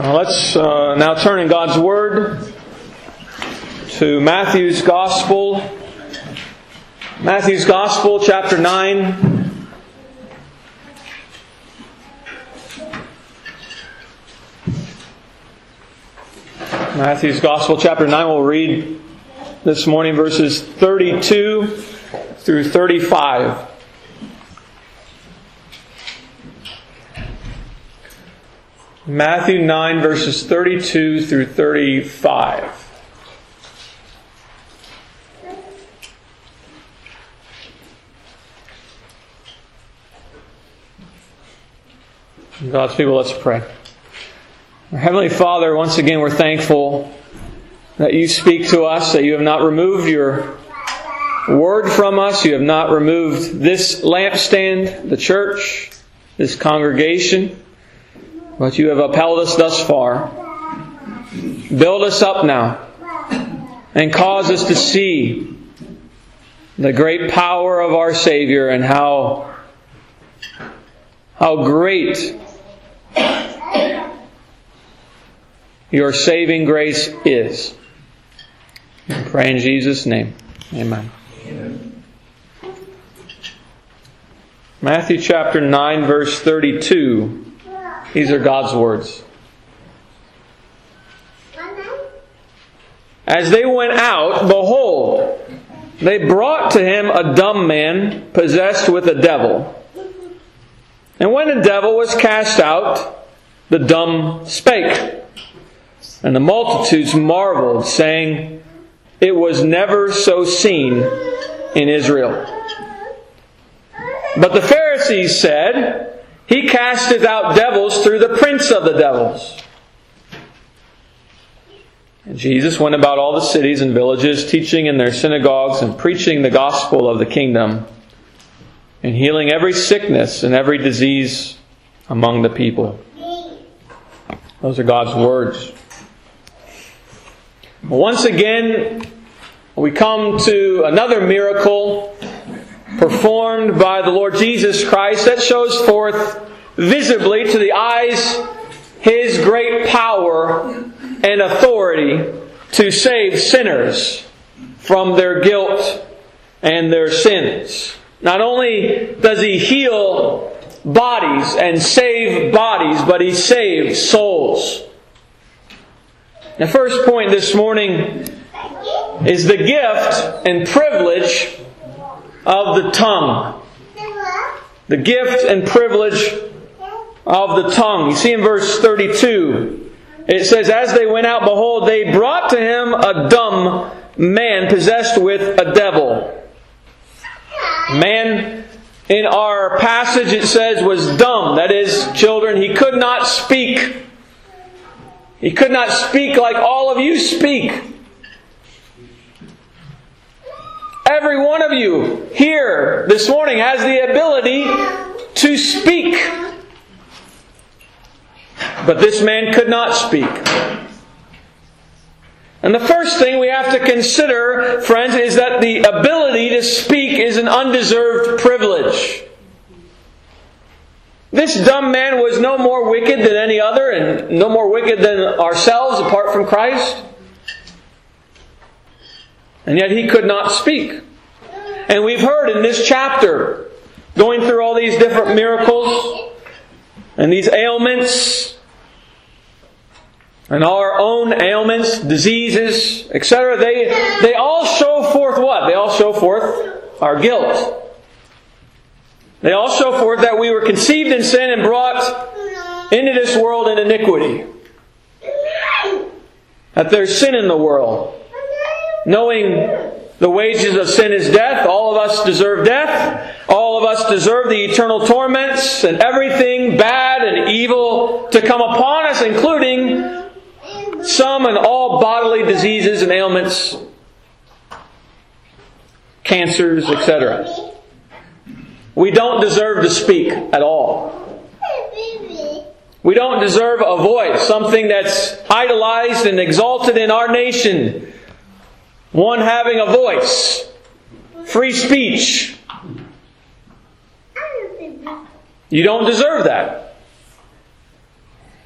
Now let's uh, now turn in God's Word to Matthew's Gospel. Matthew's Gospel, chapter 9. Matthew's Gospel, chapter 9, we'll read this morning verses 32 through 35. Matthew 9, verses 32 through 35. God's people, let's pray. Our Heavenly Father, once again, we're thankful that you speak to us, that you have not removed your word from us, you have not removed this lampstand, the church, this congregation, but you have upheld us thus far. Build us up now and cause us to see the great power of our Savior and how, how great your saving grace is. Pray in Jesus' name. Amen. Matthew chapter 9, verse 32. These are God's words. As they went out, behold, they brought to him a dumb man possessed with a devil. And when the devil was cast out, the dumb spake. And the multitudes marveled, saying, It was never so seen in Israel. But the Pharisees said, He casteth out devils through the prince of the devils. And Jesus went about all the cities and villages, teaching in their synagogues and preaching the gospel of the kingdom, and healing every sickness and every disease among the people. Those are God's words. Once again, we come to another miracle performed by the Lord Jesus Christ that shows forth visibly to the eyes His great power and authority to save sinners from their guilt and their sins. Not only does He heal bodies and save bodies, but He saves souls. The first point this morning is the gift and privilege of the tongue. The gift and privilege of the tongue. You see in verse 32, it says, As they went out, behold, they brought to him a dumb man possessed with a devil. Man in our passage it says was dumb. That is, children, he could not speak. He could not speak like all of you speak. Every one of you here this morning has the ability to speak. But this man could not speak. And the first thing we have to consider, friends, is that the ability to speak is an undeserved privilege. This dumb man was no more wicked than any other and no more wicked than ourselves apart from Christ. And yet he could not speak. And we've heard in this chapter, going through all these different miracles and these ailments, and our own ailments, diseases, etc., they, they all show forth what? They all show forth our guilt. They all show forth that we were conceived in sin and brought into this world in iniquity. That there's sin in the world. Knowing the wages of sin is death, all of us deserve death. All of us deserve the eternal torments and everything bad and evil to come upon us, including some and all bodily diseases and ailments, cancers, etc. We don't deserve to speak at all. We don't deserve a voice, something that's idolized and exalted in our nation. One having a voice, free speech. You don't deserve that.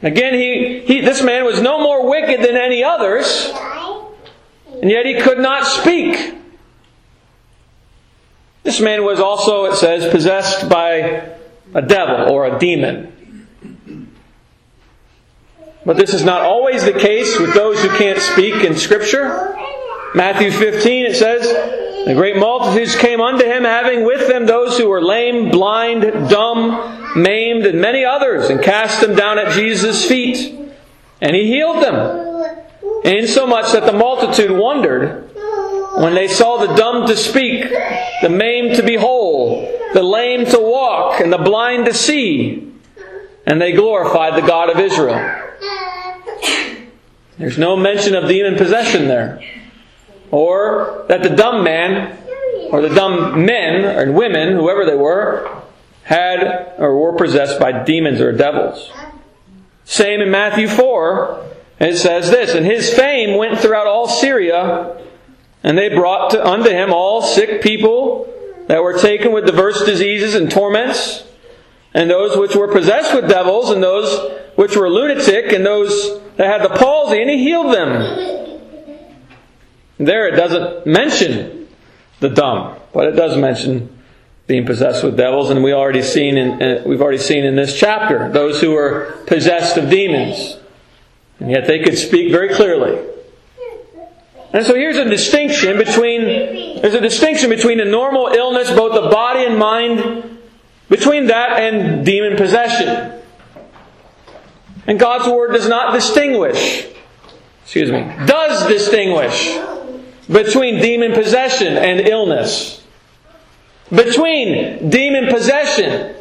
Again, he, he, this man was no more wicked than any others, and yet he could not speak. This man was also, it says, possessed by a devil or a demon. But this is not always the case with those who can't speak in Scripture. Matthew 15, it says, The great multitudes came unto him, having with them those who were lame, blind, dumb, maimed, and many others, and cast them down at Jesus' feet. And he healed them. Insomuch that the multitude wondered when they saw the dumb to speak, the maimed to be whole, the lame to walk, and the blind to see. And they glorified the God of Israel. There's no mention of demon possession there. Or that the dumb man, or the dumb men, and women, whoever they were, had or were possessed by demons or devils. Same in Matthew 4. It says this, And his fame went throughout all Syria, and they brought to, unto him all sick people that were taken with diverse diseases and torments, and those which were possessed with devils, and those which were lunatic, and those that had the palsy, and he healed them. There it doesn't mention the dumb, but it does mention being possessed with devils, and we already seen in, uh, we've already seen in this chapter those who were possessed of demons, and yet they could speak very clearly. And so here's a distinction between there's a distinction between a normal illness, both the body and mind, between that and demon possession. And God's word does not distinguish, excuse me, does distinguish between demon possession and illness, between demon possession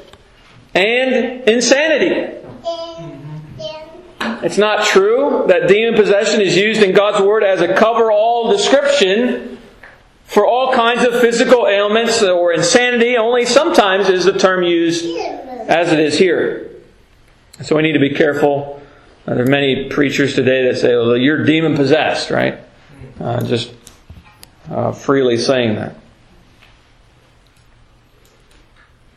and insanity. It's not true that demon possession is used in God's Word as a cover all description for all kinds of physical ailments or insanity. Only sometimes is the term used as it is here. So we need to be careful. Uh, there are many preachers today that say, well, you're demon possessed, right? Uh, just uh, freely saying that.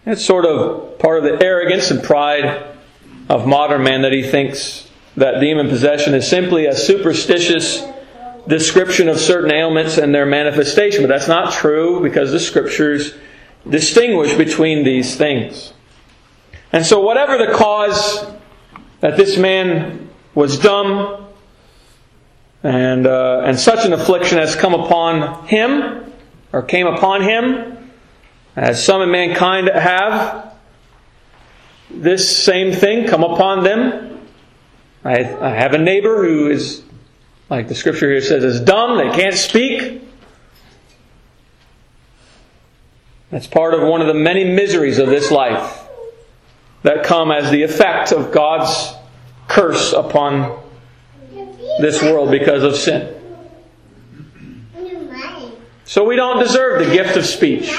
It's sort of part of the arrogance and pride of modern man that he thinks that demon possession is simply a superstitious description of certain ailments and their manifestation. But that's not true because the scriptures distinguish between these things. And so, whatever the cause that this man was dumb, and, uh, and such an affliction has come upon him, or came upon him, as some in mankind have, this same thing come upon them. I, I have a neighbor who is, like the scripture here says, is dumb, they can't speak. That's part of one of the many miseries of this life that come as the effect of God's curse upon this world because of sin. So we don't deserve the gift of speech.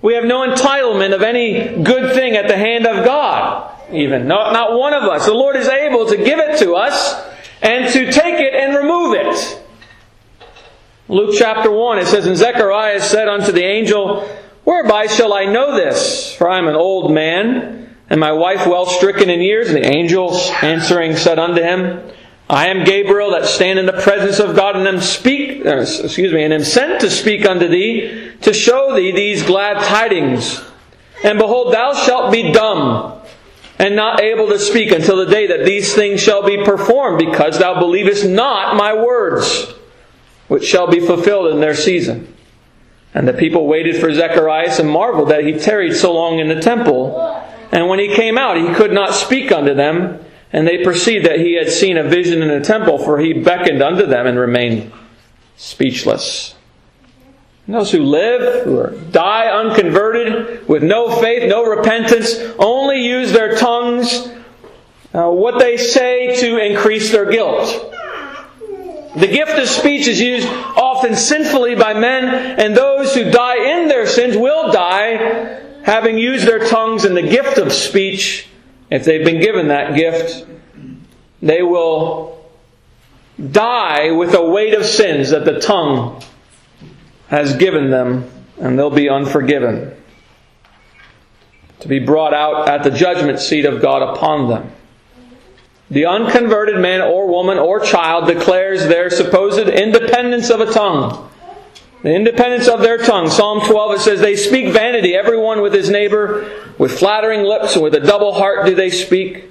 We have no entitlement of any good thing at the hand of God, even. Not, not one of us. The Lord is able to give it to us and to take it and remove it. Luke chapter 1, it says, And Zechariah said unto the angel, Whereby shall I know this? For I am an old man, and my wife well stricken in years. And the angel answering said unto him, I am Gabriel that stand in the presence of God and am speak, uh, excuse me, and am sent to speak unto thee to show thee these glad tidings. And behold, thou shalt be dumb and not able to speak until the day that these things shall be performed, because thou believest not my words, which shall be fulfilled in their season. And the people waited for Zacharias and marveled that he tarried so long in the temple. And when he came out, he could not speak unto them. And they perceived that he had seen a vision in the temple, for he beckoned unto them and remained speechless. And those who live, who are, die unconverted, with no faith, no repentance, only use their tongues, uh, what they say to increase their guilt. The gift of speech is used often sinfully by men, and those who die in their sins will die having used their tongues in the gift of speech. If they've been given that gift, they will die with a weight of sins that the tongue has given them, and they'll be unforgiven. to be brought out at the judgment seat of God upon them. The unconverted man or woman or child declares their supposed independence of a tongue. The independence of their tongue. Psalm 12 it says, They speak vanity, everyone with his neighbor, with flattering lips, and with a double heart do they speak.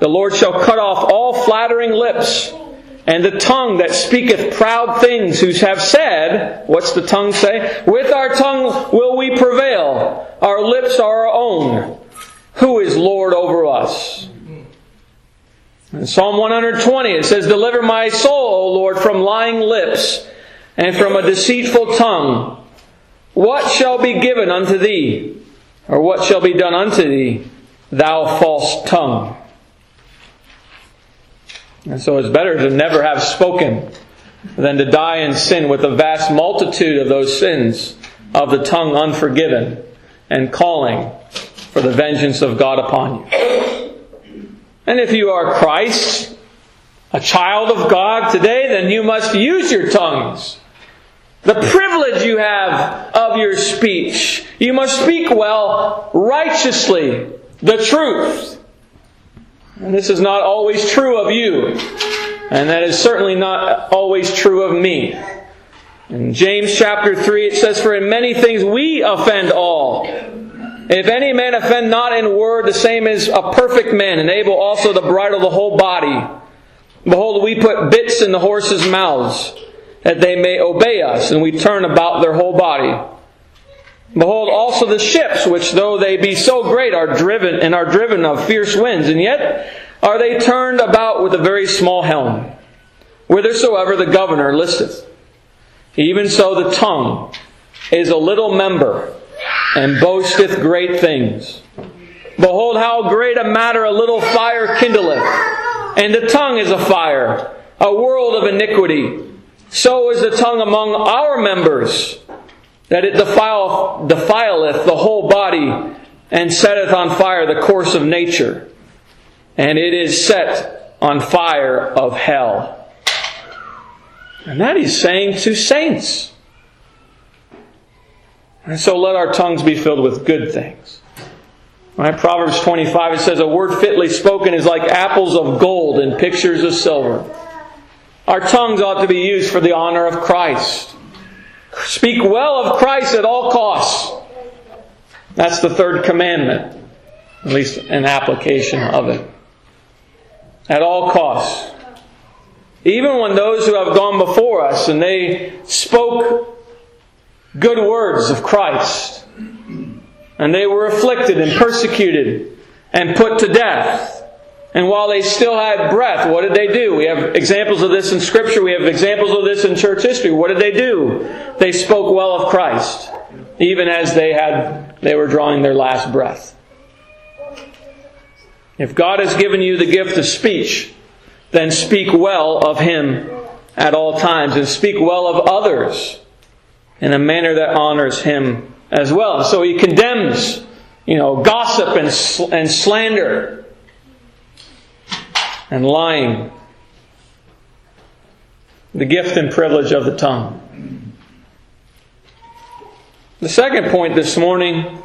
The Lord shall cut off all flattering lips, and the tongue that speaketh proud things, who have said, what's the tongue say? With our tongue will we prevail. Our lips are our own. Who is Lord over us? In Psalm 120 it says, Deliver my soul, O Lord, from lying lips and from a deceitful tongue. What shall be given unto thee? Or what shall be done unto thee, thou false tongue? And so it's better to never have spoken than to die in sin with a vast multitude of those sins of the tongue unforgiven and calling for the vengeance of God upon you. And if you are Christ, a child of God today, then you must use your tongues. The privilege you have of your speech. You must speak well, righteously, the truth. And this is not always true of you. And that is certainly not always true of me. In James chapter 3, it says, For in many things we offend all. If any man offend not in word, the same is a perfect man, and able also to bridle the whole body. Behold, we put bits in the horses' mouths, that they may obey us, and we turn about their whole body. Behold also the ships, which though they be so great, are driven and are driven of fierce winds, and yet are they turned about with a very small helm, whithersoever the governor listeth. Even so the tongue is a little member, and boasteth great things. Behold how great a matter a little fire kindleth, and the tongue is a fire, a world of iniquity. So is the tongue among our members that it defile, defileth the whole body and setteth on fire the course of nature, and it is set on fire of hell. And that he's saying to saints. And so let our tongues be filled with good things. Right? Proverbs 25, it says, A word fitly spoken is like apples of gold and pictures of silver. Our tongues ought to be used for the honor of Christ. Speak well of Christ at all costs. That's the third commandment, at least an application of it. At all costs. Even when those who have gone before us and they spoke good words of Christ, and they were afflicted and persecuted and put to death. And while they still had breath, what did they do? We have examples of this in Scripture. We have examples of this in church history. What did they do? They spoke well of Christ, even as they had they were drawing their last breath. If God has given you the gift of speech, then speak well of Him at all times, and speak well of others in a manner that honors Him as well. So He condemns, you know, gossip and, and slander and lying. The gift and privilege of the tongue. The second point this morning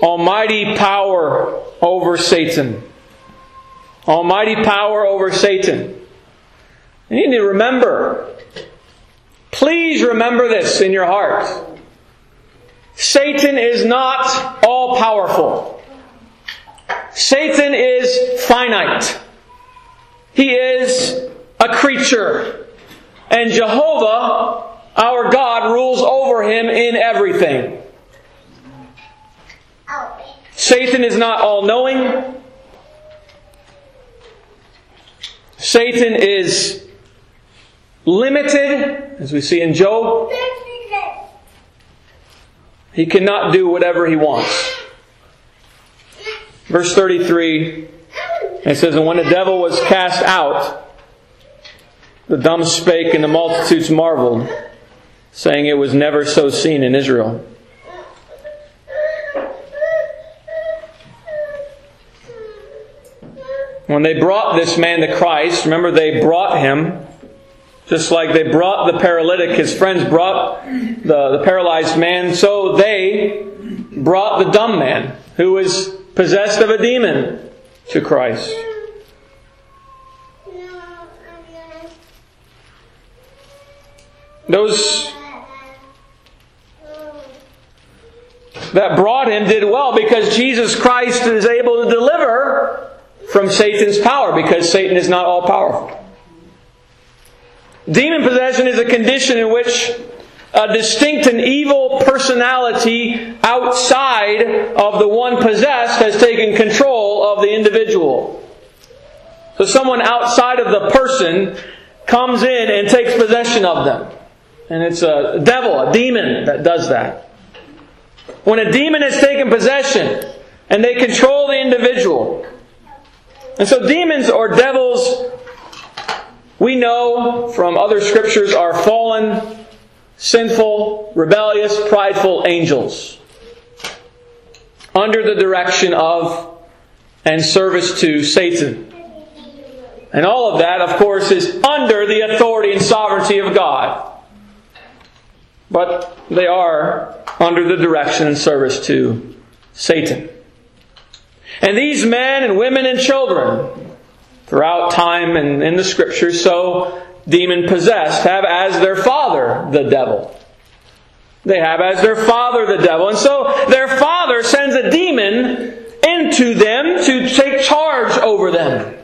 Almighty power over Satan. Almighty power over Satan. You need to remember, please remember this in your heart. Satan is not all powerful. Satan is finite. He is a creature. And Jehovah, our God, rules over him in everything. Satan is not all knowing. Satan is limited, as we see in Job. He cannot do whatever he wants. Verse 33 it says, And when the devil was cast out, the dumb spake and the multitudes marveled, saying it was never so seen in Israel. When they brought this man to Christ, remember they brought him, just like they brought the paralytic, his friends brought the, the paralyzed man, so they brought the dumb man, who was possessed of a demon to Christ. Those that brought him did well because Jesus Christ is able to deliver from Satan's power because Satan is not all powerful. Demon possession is a condition in which a distinct and evil personality outside of the one possessed has taken control of the individual. So someone outside of the person comes in and takes possession of them. And it's a devil, a demon that does that. When a demon has taken possession and they control the individual. And so demons or devils, we know from other scriptures, are fallen, sinful, rebellious, prideful angels under the direction of and service to Satan. And all of that, of course, is under the authority and sovereignty of God. But they are under the direction and service to Satan. And these men and women and children, throughout time and in the scriptures, so demon possessed, have as their father the devil. They have as their father the devil. And so their father sends a demon into them to take charge over them.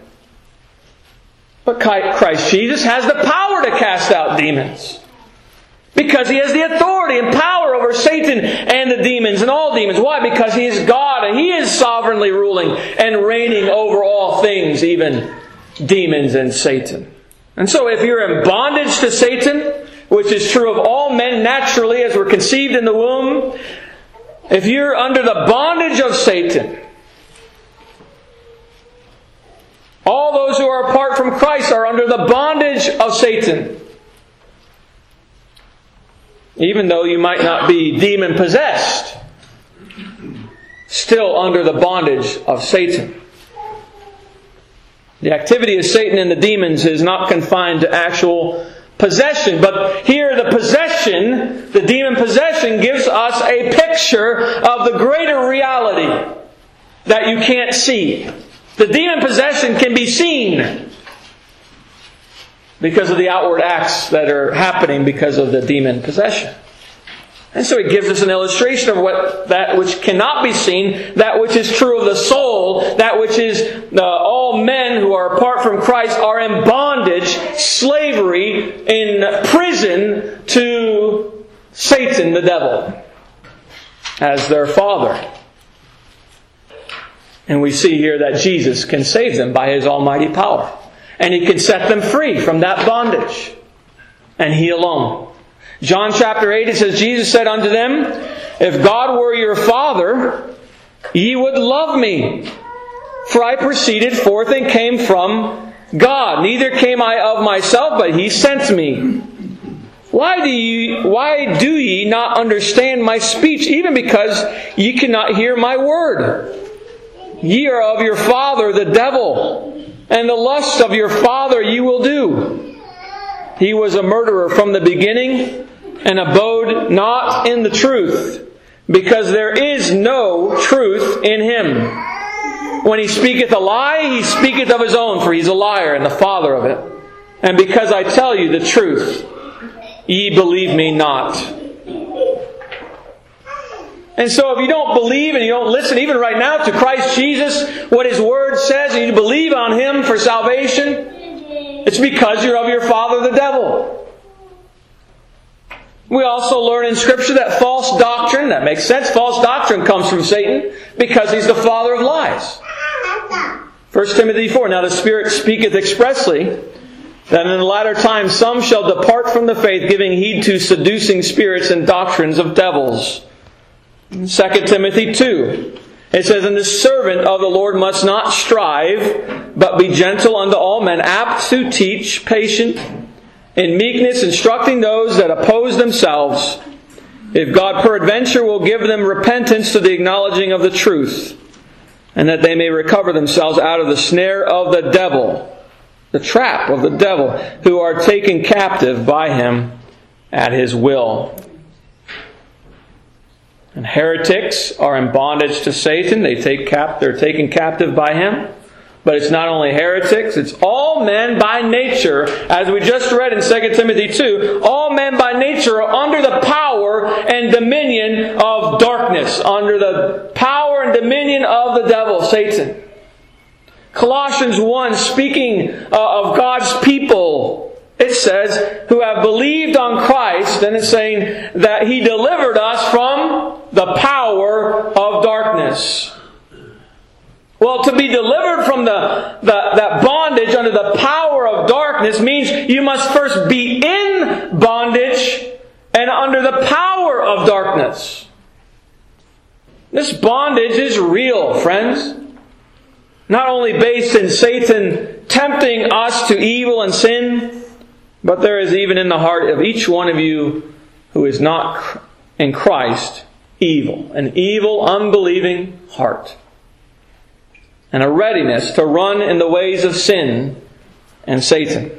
But Christ Jesus has the power to cast out demons. Because he has the authority and power over Satan and the demons and all demons. Why? Because he is God and he is sovereignly ruling and reigning over all things, even demons and Satan. And so if you're in bondage to Satan, which is true of all men naturally as we're conceived in the womb, if you're under the bondage of Satan, all those who are apart from Christ are under the bondage of Satan even though you might not be demon possessed, still under the bondage of Satan. The activity of Satan and the demons is not confined to actual possession, but here the possession, the demon possession, gives us a picture of the greater reality that you can't see. The demon possession can be seen because of the outward acts that are happening because of the demon possession. And so he gives us an illustration of what that which cannot be seen, that which is true of the soul, that which is uh, all men who are apart from Christ are in bondage, slavery, in prison to Satan, the devil, as their father. And we see here that Jesus can save them by his almighty power. And he can set them free from that bondage. And he alone. John chapter 8, it says, Jesus said unto them, If God were your Father, ye would love me. For I proceeded forth and came from God. Neither came I of myself, but he sent me. Why do ye, why do ye not understand my speech, even because ye cannot hear my word? Ye are of your father the devil, and the lust of your father ye will do. He was a murderer from the beginning and abode not in the truth, because there is no truth in him. When he speaketh a lie, he speaketh of his own, for he's a liar and the father of it. And because I tell you the truth, ye believe me not. And so if you don't believe and you don't listen, even right now, to Christ Jesus, what His Word says, and you believe on Him for salvation, it's because you're of your father the devil. We also learn in Scripture that false doctrine, that makes sense, false doctrine comes from Satan because he's the father of lies. 1 Timothy 4 Now the Spirit speaketh expressly that in the latter time some shall depart from the faith, giving heed to seducing spirits and doctrines of devils. 2 Timothy 2 it says, And the servant of the Lord must not strive, but be gentle unto all men, apt to teach, patient, in meekness, instructing those that oppose themselves, if God peradventure will give them repentance to the acknowledging of the truth, and that they may recover themselves out of the snare of the devil, the trap of the devil, who are taken captive by him at his will. And heretics are in bondage to Satan. They take cap, they're taken captive by him. But it's not only heretics, it's all men by nature, as we just read in 2 Timothy 2, all men by nature are under the power and dominion of darkness, under the power and dominion of the devil, Satan. Colossians 1, speaking uh, of God's people, it says, who have believed on Christ, and it's saying that He delivered us from Well, to be delivered from the, the, that bondage under the power of darkness means you must first be in bondage and under the power of darkness. This bondage is real, friends. Not only based in Satan tempting us to evil and sin, but there is even in the heart of each one of you who is not in Christ evil, an evil, unbelieving heart and a readiness to run in the ways of sin and Satan.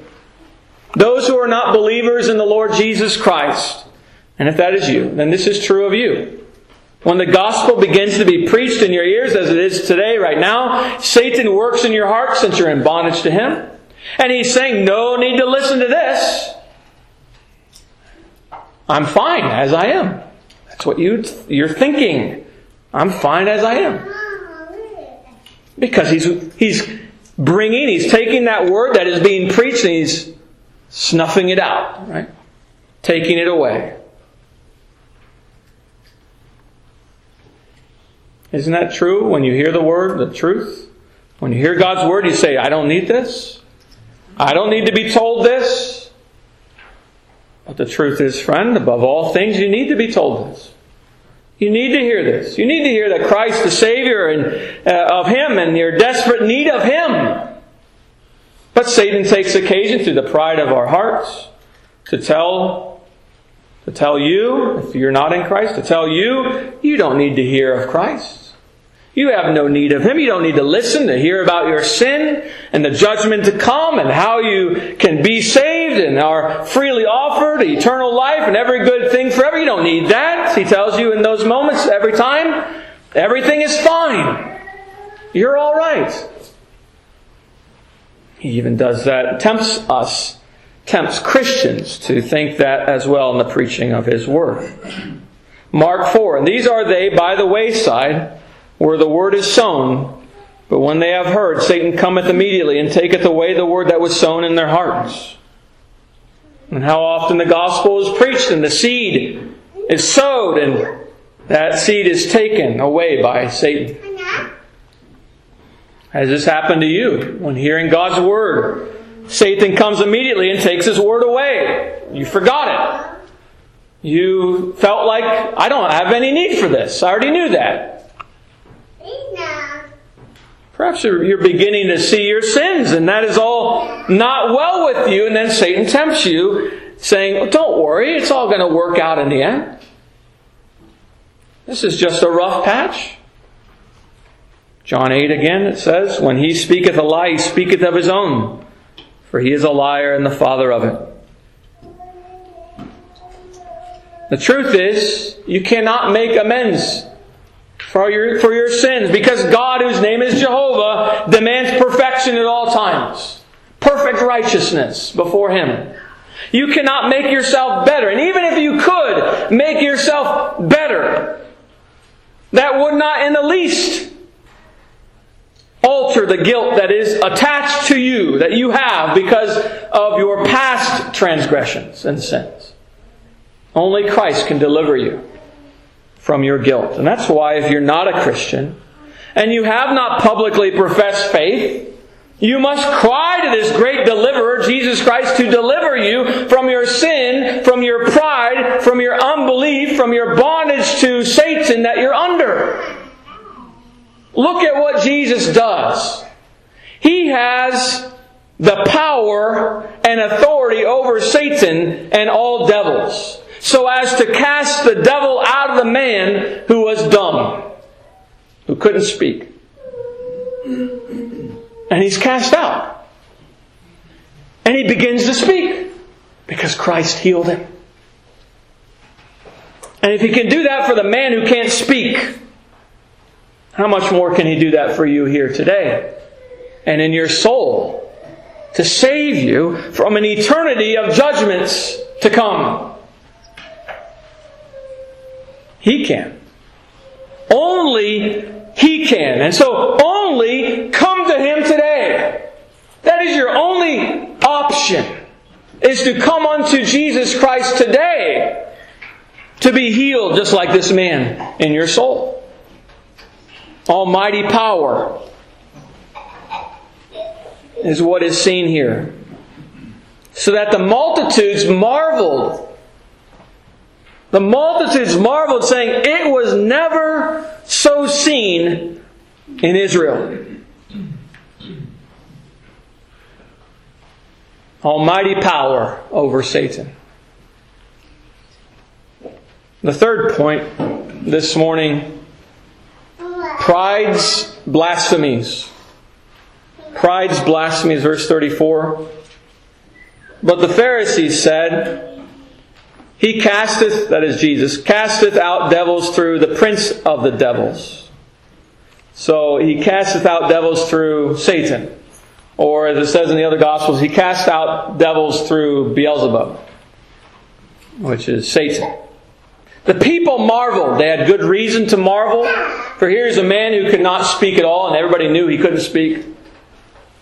Those who are not believers in the Lord Jesus Christ, and if that is you, then this is true of you. When the gospel begins to be preached in your ears, as it is today, right now, Satan works in your heart since you're in bondage to him. And he's saying, No need to listen to this. I'm fine as I am. That's what you, you're thinking. I'm fine as I am. Because he's, he's bringing, he's taking that word that is being preached and he's snuffing it out, right? Taking it away. Isn't that true when you hear the word, the truth? When you hear God's word, you say, I don't need this. I don't need to be told this. But the truth is, friend, above all things, you need to be told this. You need to hear this. You need to hear that Christ the Savior and uh, of Him and your desperate need of Him. But Satan takes occasion through the pride of our hearts to tell to tell you, if you're not in Christ, to tell you, you don't need to hear of Christ. You have no need of Him. You don't need to listen to hear about your sin and the judgment to come and how you can be saved and are freely offered eternal life and every good thing forever. You don't need that. He tells you in those moments every time, everything is fine. You're all right. He even does that, tempts us, tempts Christians to think that as well in the preaching of His Word. Mark 4. And these are they by the wayside where the word is sown. But when they have heard, Satan cometh immediately and taketh away the word that was sown in their hearts. And how often the gospel is preached and the seed is sowed and that seed is taken away by Satan. Has this happened to you? When hearing God's word, Satan comes immediately and takes his word away. You forgot it. You felt like, I don't have any need for this. I already knew that. Perhaps you're beginning to see your sins, and that is all not well with you, and then Satan tempts you, saying, Don't worry, it's all going to work out in the end. This is just a rough patch. John 8 again, it says, When he speaketh a lie, he speaketh of his own, for he is a liar and the father of it. The truth is, you cannot make amends for your, for your sins because God, whose name is Jehovah, demands perfection at all times. Perfect righteousness before Him. You cannot make yourself better. And even if you could make yourself better, that would not in the least alter the guilt that is attached to you, that you have because of your past transgressions and sins. Only Christ can deliver you from your guilt. And that's why if you're not a Christian and you have not publicly professed faith, you must cry to this great deliverer, Jesus Christ, to deliver you from your sin, from your pride, from your unbelief, from your bondage to Satan that you're under. Look at what Jesus does. He has the power and authority over Satan and all devils so as to cast the devil out of the man who was dumb, who couldn't speak. And he's cast out. And he begins to speak because Christ healed him. And if he can do that for the man who can't speak, how much more can he do that for you here today and in your soul to save you from an eternity of judgments to come? He can. Only He can. And so only come to Him today. That is your only option, is to come unto Jesus Christ today to be healed just like this man in your soul. Almighty power is what is seen here. So that the multitudes marveled. The multitudes marveled, saying, It was never so seen in Israel. Almighty power over Satan. The third point this morning pride's blasphemies. Pride's blasphemies, verse 34. But the Pharisees said, He casteth, that is Jesus, casteth out devils through the prince of the devils. So he casteth out devils through Satan. Or as it says in the other Gospels, he cast out devils through Beelzebub, which is Satan. The people marveled. They had good reason to marvel. For here's a man who could not speak at all, and everybody knew he couldn't speak.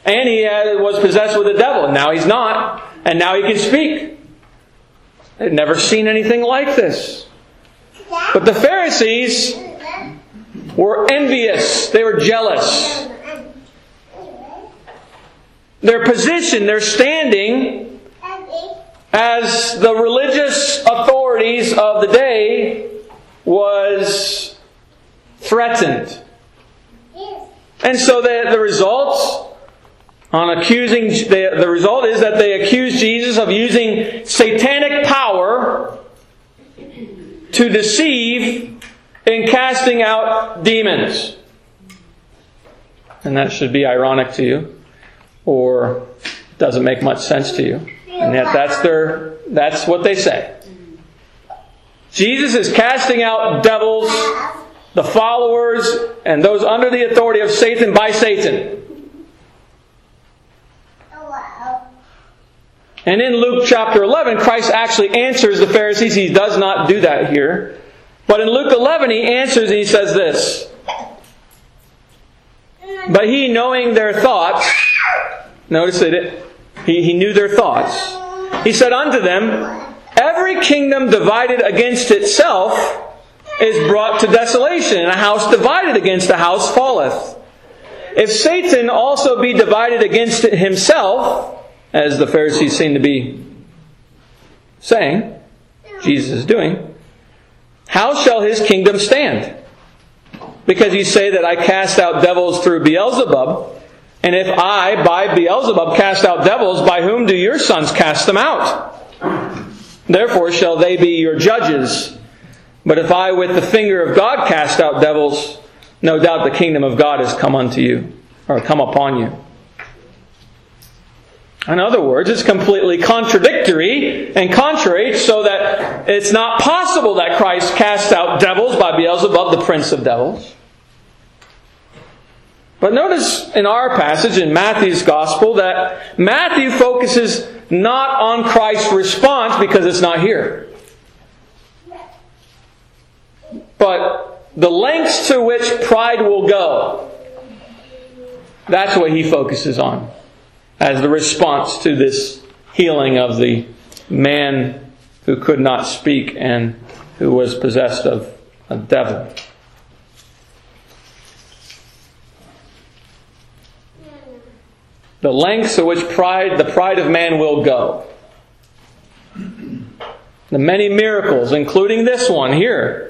And he had, was possessed with the devil, and now he's not. And now he can speak. They'd never seen anything like this. But the Pharisees were envious. They were jealous. Their position, their standing as the religious authorities of the day was threatened. And so the, the results on accusing, the, the result is that they accuse Jesus of using satanic power to deceive in casting out demons. And that should be ironic to you, or doesn't make much sense to you. And yet that's their that's what they say. Jesus is casting out devils, the followers, and those under the authority of Satan by Satan. And in Luke chapter 11, Christ actually answers the Pharisees. He does not do that here. But in Luke 11, he answers and he says this. But he, knowing their thoughts, notice that he, he knew their thoughts. He said unto them, Every kingdom divided against itself is brought to desolation, and a house divided against a house falleth. If Satan also be divided against himself, as the Pharisees seem to be saying, Jesus is doing, how shall his kingdom stand? Because you say that I cast out devils through Beelzebub, and if I, by Beelzebub, cast out devils, by whom do your sons cast them out? Therefore shall they be your judges. But if I with the finger of God cast out devils, no doubt the kingdom of God has come unto you, or come upon you. In other words, it's completely contradictory and contrary, so that it's not possible that Christ cast out devils by Beelzebub, the prince of devils. But notice in our passage in Matthew's Gospel that Matthew focuses not on Christ's response because it's not here. But the lengths to which pride will go. That's what he focuses on as the response to this healing of the man who could not speak and who was possessed of a devil. the lengths to which pride, the pride of man will go. The many miracles, including this one here,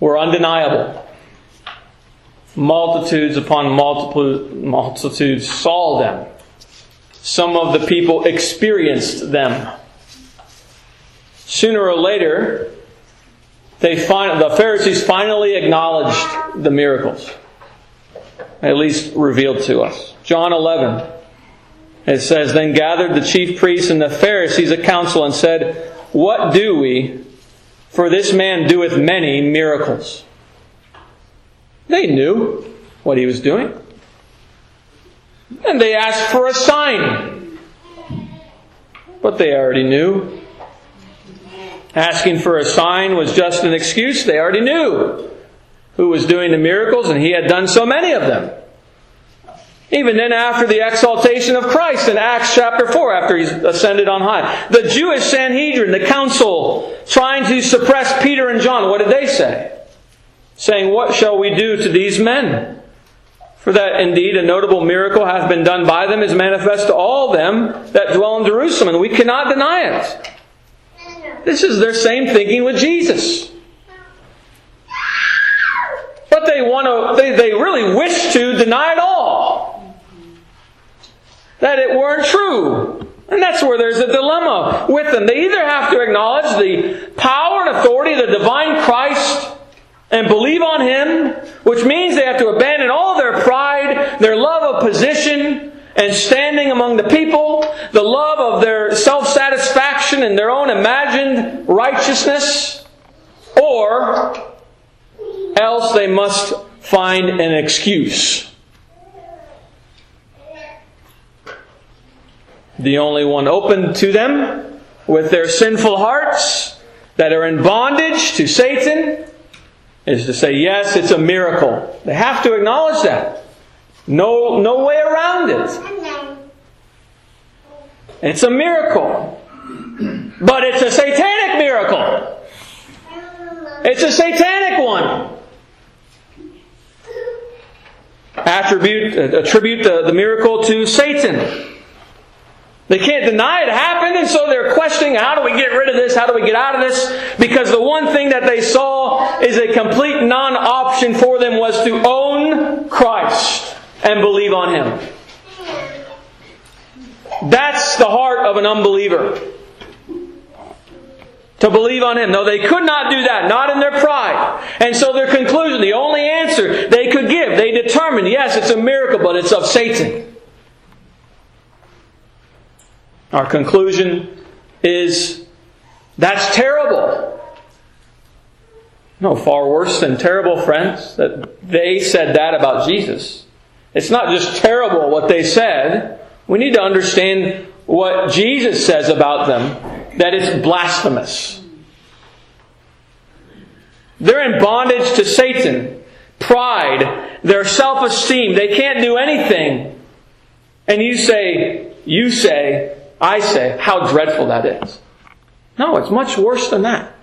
were undeniable. Multitudes upon multitudes saw them. Some of the people experienced them. Sooner or later, they find, the Pharisees finally acknowledged the miracles, at least revealed to us. John 11. It says, Then gathered the chief priests and the Pharisees a council and said, What do we? for this man doeth many miracles. They knew what he was doing. And they asked for a sign. But they already knew. Asking for a sign was just an excuse. They already knew who was doing the miracles, and he had done so many of them. Even then, after the exaltation of Christ in Acts chapter 4, after he's ascended on high, the Jewish Sanhedrin, the council, trying to suppress Peter and John, what did they say? Saying, What shall we do to these men? For that indeed a notable miracle hath been done by them, is manifest to all them that dwell in Jerusalem, and we cannot deny it. This is their same thinking with Jesus. But they want to, they, they really wish to deny it all. That it weren't true. And that's where there's a dilemma with them. They either have to acknowledge the power and authority of the divine Christ and believe on Him, which means they have to abandon all their pride, their love of position, and standing among the people, the love of their self satisfaction and their own imagined righteousness, or else they must find an excuse. The only one open to them with their sinful hearts that are in bondage to Satan is to say, yes, it's a miracle. They have to acknowledge that. No, no way around it. It's a miracle. But it's a satanic miracle. It's a satanic one. Attribute, uh, attribute the, the miracle to Satan. They can't deny it happened, and so they're questioning how do we get rid of this? How do we get out of this? Because the one thing that they saw is a complete non option for them was to own Christ and believe on Him. That's the heart of an unbeliever. To believe on Him. No, they could not do that, not in their pride. And so their conclusion, the only answer they could give, they determined, yes, it's a miracle, but it's of Satan. Our conclusion is that's terrible. No, far worse than terrible, friends, that they said that about Jesus. It's not just terrible what they said. We need to understand what Jesus says about them, that it's blasphemous. They're in bondage to Satan, pride, their self esteem. They can't do anything. And you say, you say, I say, how dreadful that is. No, it's much worse than that.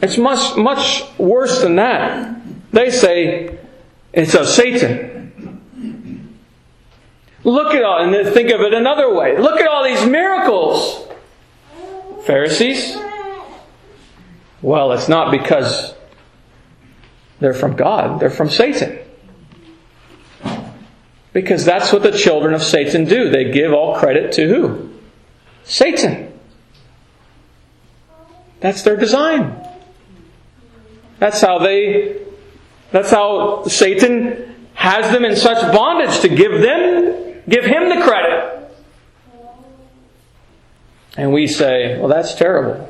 It's much, much worse than that. They say it's of Satan. Look at all, and then think of it another way. Look at all these miracles. Pharisees? Well, it's not because they're from God, they're from Satan. Because that's what the children of Satan do. They give all credit to who? Satan. That's their design. That's how they that's how Satan has them in such bondage to give them give him the credit. And we say, well that's terrible.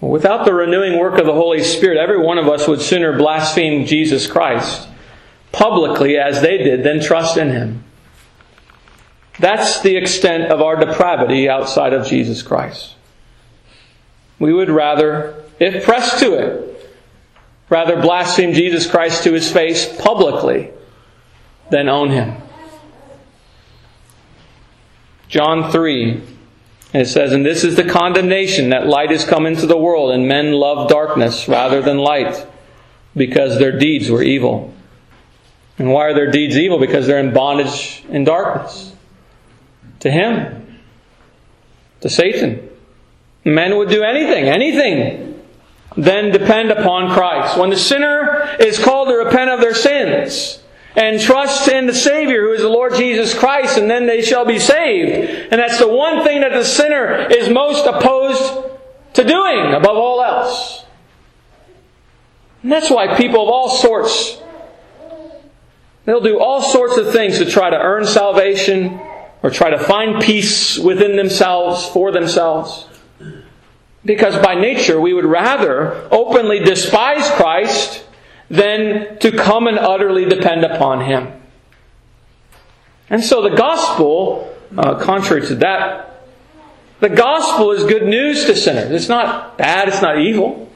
Without the renewing work of the Holy Spirit, every one of us would sooner blaspheme Jesus Christ publicly as they did then trust in Him. That's the extent of our depravity outside of Jesus Christ. We would rather, if pressed to it, rather blaspheme Jesus Christ to His face publicly than own Him. John 3, it says, And this is the condemnation that light has come into the world, and men love darkness rather than light, because their deeds were evil. And why are their deeds evil? Because they're in bondage in darkness. To Him. To Satan. Men would do anything, anything, then depend upon Christ. When the sinner is called to repent of their sins and trust in the Savior who is the Lord Jesus Christ, and then they shall be saved. And that's the one thing that the sinner is most opposed to doing above all else. And that's why people of all sorts They'll do all sorts of things to try to earn salvation or try to find peace within themselves, for themselves. Because by nature we would rather openly despise Christ than to come and utterly depend upon Him. And so the gospel, uh, contrary to that, the gospel is good news to sinners. It's not bad, it's not evil.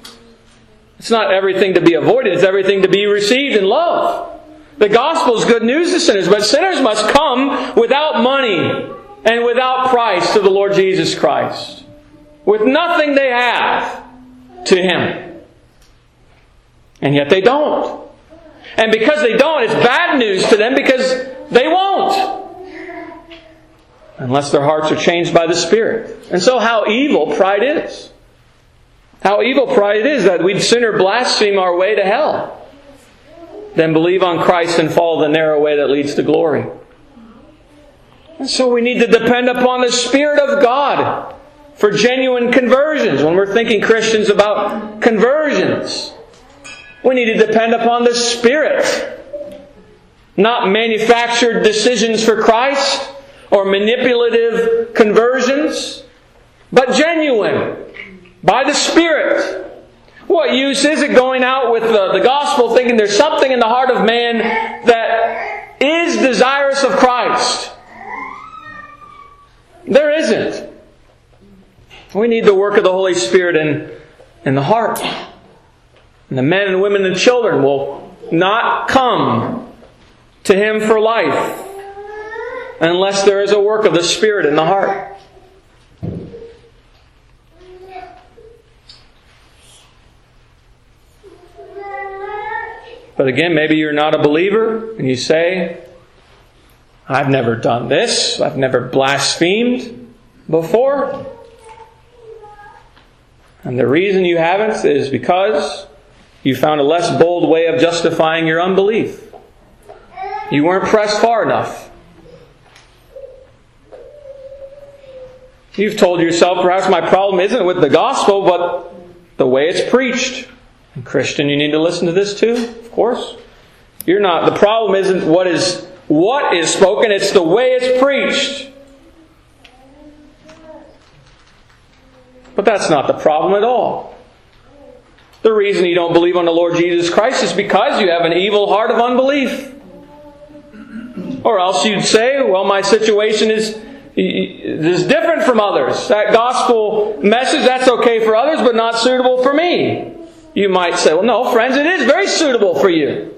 It's not everything to be avoided, it's everything to be received in love. The gospel is good news to sinners, but sinners must come without money and without price to the Lord Jesus Christ. With nothing they have to Him. And yet they don't. And because they don't, it's bad news to them because they won't. Unless their hearts are changed by the Spirit. And so, how evil pride is. How evil pride is that we'd sooner blaspheme our way to hell than believe on Christ and follow the narrow way that leads to glory. And so we need to depend upon the Spirit of God for genuine conversions. When we're thinking Christians about conversions, we need to depend upon the Spirit. Not manufactured decisions for Christ or manipulative conversions, but genuine by the Spirit. What use is it going out with the, the gospel thinking there's something in the heart of man that is desirous of Christ? There isn't. We need the work of the Holy Spirit in, in the heart. And the men and women and children will not come to Him for life unless there is a work of the Spirit in the heart. But again, maybe you're not a believer and you say, I've never done this, I've never blasphemed before. And the reason you haven't is because you found a less bold way of justifying your unbelief. You weren't pressed far enough. You've told yourself, perhaps my problem isn't with the gospel, but the way it's preached. And Christian, you need to listen to this too, of course. You're not, the problem isn't what is, what is spoken, it's the way it's preached. But that's not the problem at all. The reason you don't believe on the Lord Jesus Christ is because you have an evil heart of unbelief. Or else you'd say, well, my situation is, is different from others. That gospel message, that's okay for others, but not suitable for me. You might say, well, no, friends, it is very suitable for you.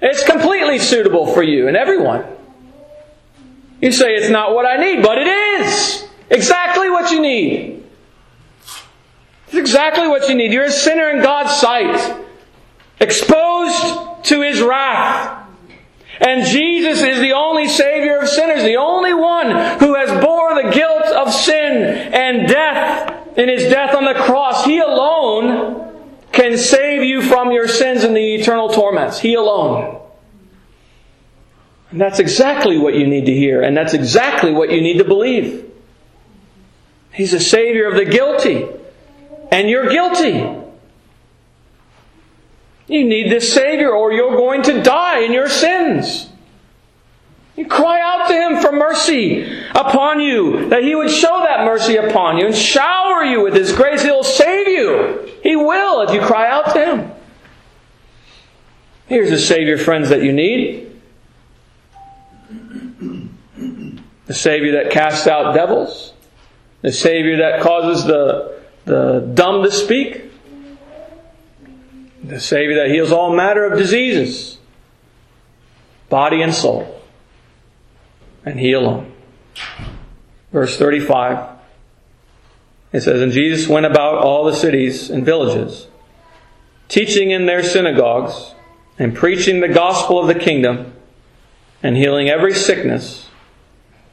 It's completely suitable for you and everyone. You say it's not what I need, but it is exactly what you need. It's exactly what you need. You're a sinner in God's sight, exposed to His wrath. And Jesus is the only Savior of sinners, the only one who has bore the guilt of sin and death in His death on the cross. He alone can save you from your sins and the eternal torments. He alone. And that's exactly what you need to hear, and that's exactly what you need to believe. He's a Savior of the guilty, and you're guilty. You need this Savior, or you're going to die in your sins. You cry out to Him for mercy upon you, that He would show that mercy upon you and shower you with His grace. He'll save you. He will if you cry out to Him. Here's the Savior, friends, that you need the Savior that casts out devils, the Savior that causes the, the dumb to speak, the Savior that heals all matter of diseases, body and soul and He alone. Verse 35. It says, And Jesus went about all the cities and villages, teaching in their synagogues, and preaching the gospel of the kingdom, and healing every sickness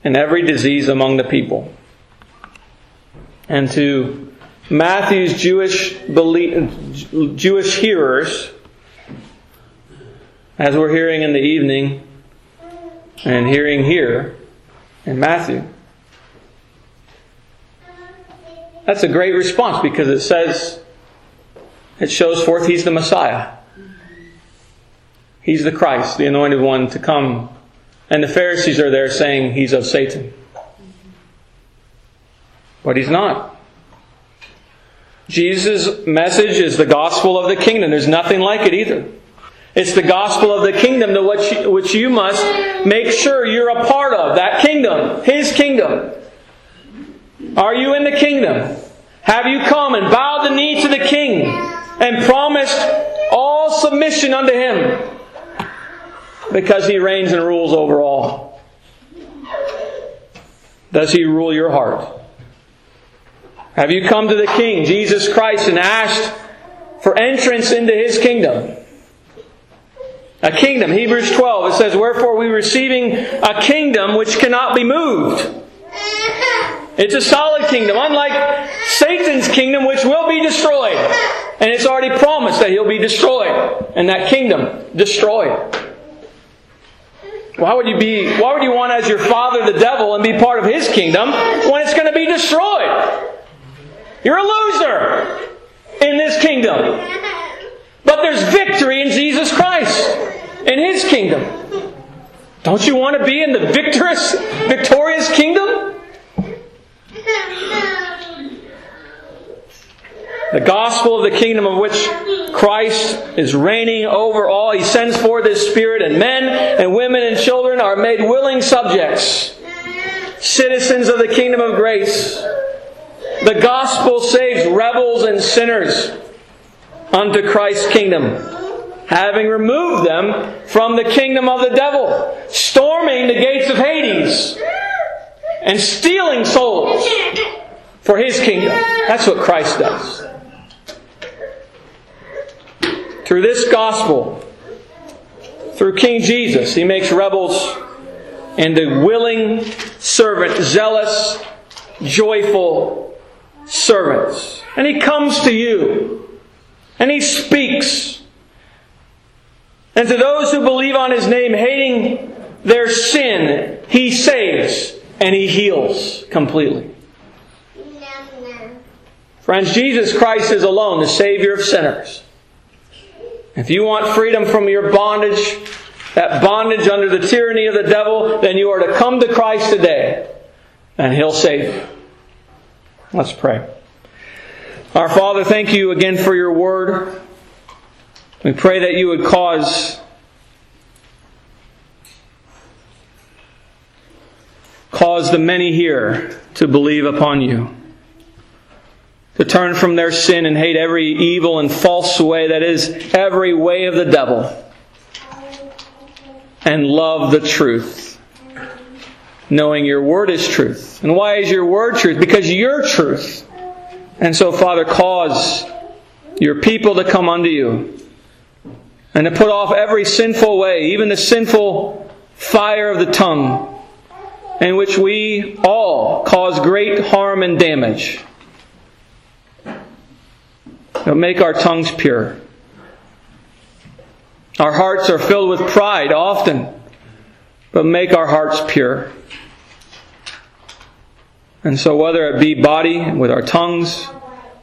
and every disease among the people. And to Matthew's Jewish Jewish hearers, as we're hearing in the evening, and hearing here in Matthew. That's a great response because it says, it shows forth He's the Messiah. He's the Christ, the anointed one to come. And the Pharisees are there saying He's of Satan. But He's not. Jesus' message is the gospel of the kingdom. There's nothing like it either. It's the gospel of the kingdom to which you, which you must make sure you're a part of. That kingdom, His kingdom. Are you in the kingdom? Have you come and bowed the knee to the king and promised all submission unto him? Because he reigns and rules over all. Does he rule your heart? Have you come to the King, Jesus Christ, and asked for entrance into his kingdom? A kingdom, Hebrews 12, it says, Wherefore we receiving a kingdom which cannot be moved. It's a solid kingdom, unlike Satan's kingdom, which will be destroyed. And it's already promised that he'll be destroyed. And that kingdom destroyed. Why would you be why would you want as your father the devil and be part of his kingdom when it's going to be destroyed? You're a loser in this kingdom. But there's victory in Jesus Christ in his kingdom. Don't you want to be in the victorious victorious kingdom? The gospel of the kingdom of which Christ is reigning over all. He sends forth His Spirit, and men and women and children are made willing subjects, citizens of the kingdom of grace. The gospel saves rebels and sinners unto Christ's kingdom, having removed them from the kingdom of the devil, storming the gates of Hades, and stealing souls for his kingdom. That's what Christ does. Through this gospel, through King Jesus, he makes rebels into willing servant, zealous, joyful servants. And he comes to you and he speaks. And to those who believe on his name, hating their sin, he saves and he heals completely. Friends, Jesus Christ is alone, the Savior of sinners. If you want freedom from your bondage, that bondage under the tyranny of the devil, then you are to come to Christ today, and He'll save you. Let's pray. Our Father, thank you again for your word. We pray that you would cause cause the many here to believe upon you to turn from their sin and hate every evil and false way that is every way of the devil and love the truth knowing your word is truth and why is your word truth because you're truth and so father cause your people to come unto you and to put off every sinful way even the sinful fire of the tongue in which we all cause great harm and damage make our tongues pure. Our hearts are filled with pride often, but make our hearts pure. And so, whether it be body with our tongues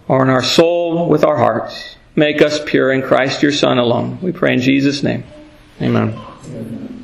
or in our soul with our hearts, make us pure in Christ your Son alone. We pray in Jesus' name. Amen.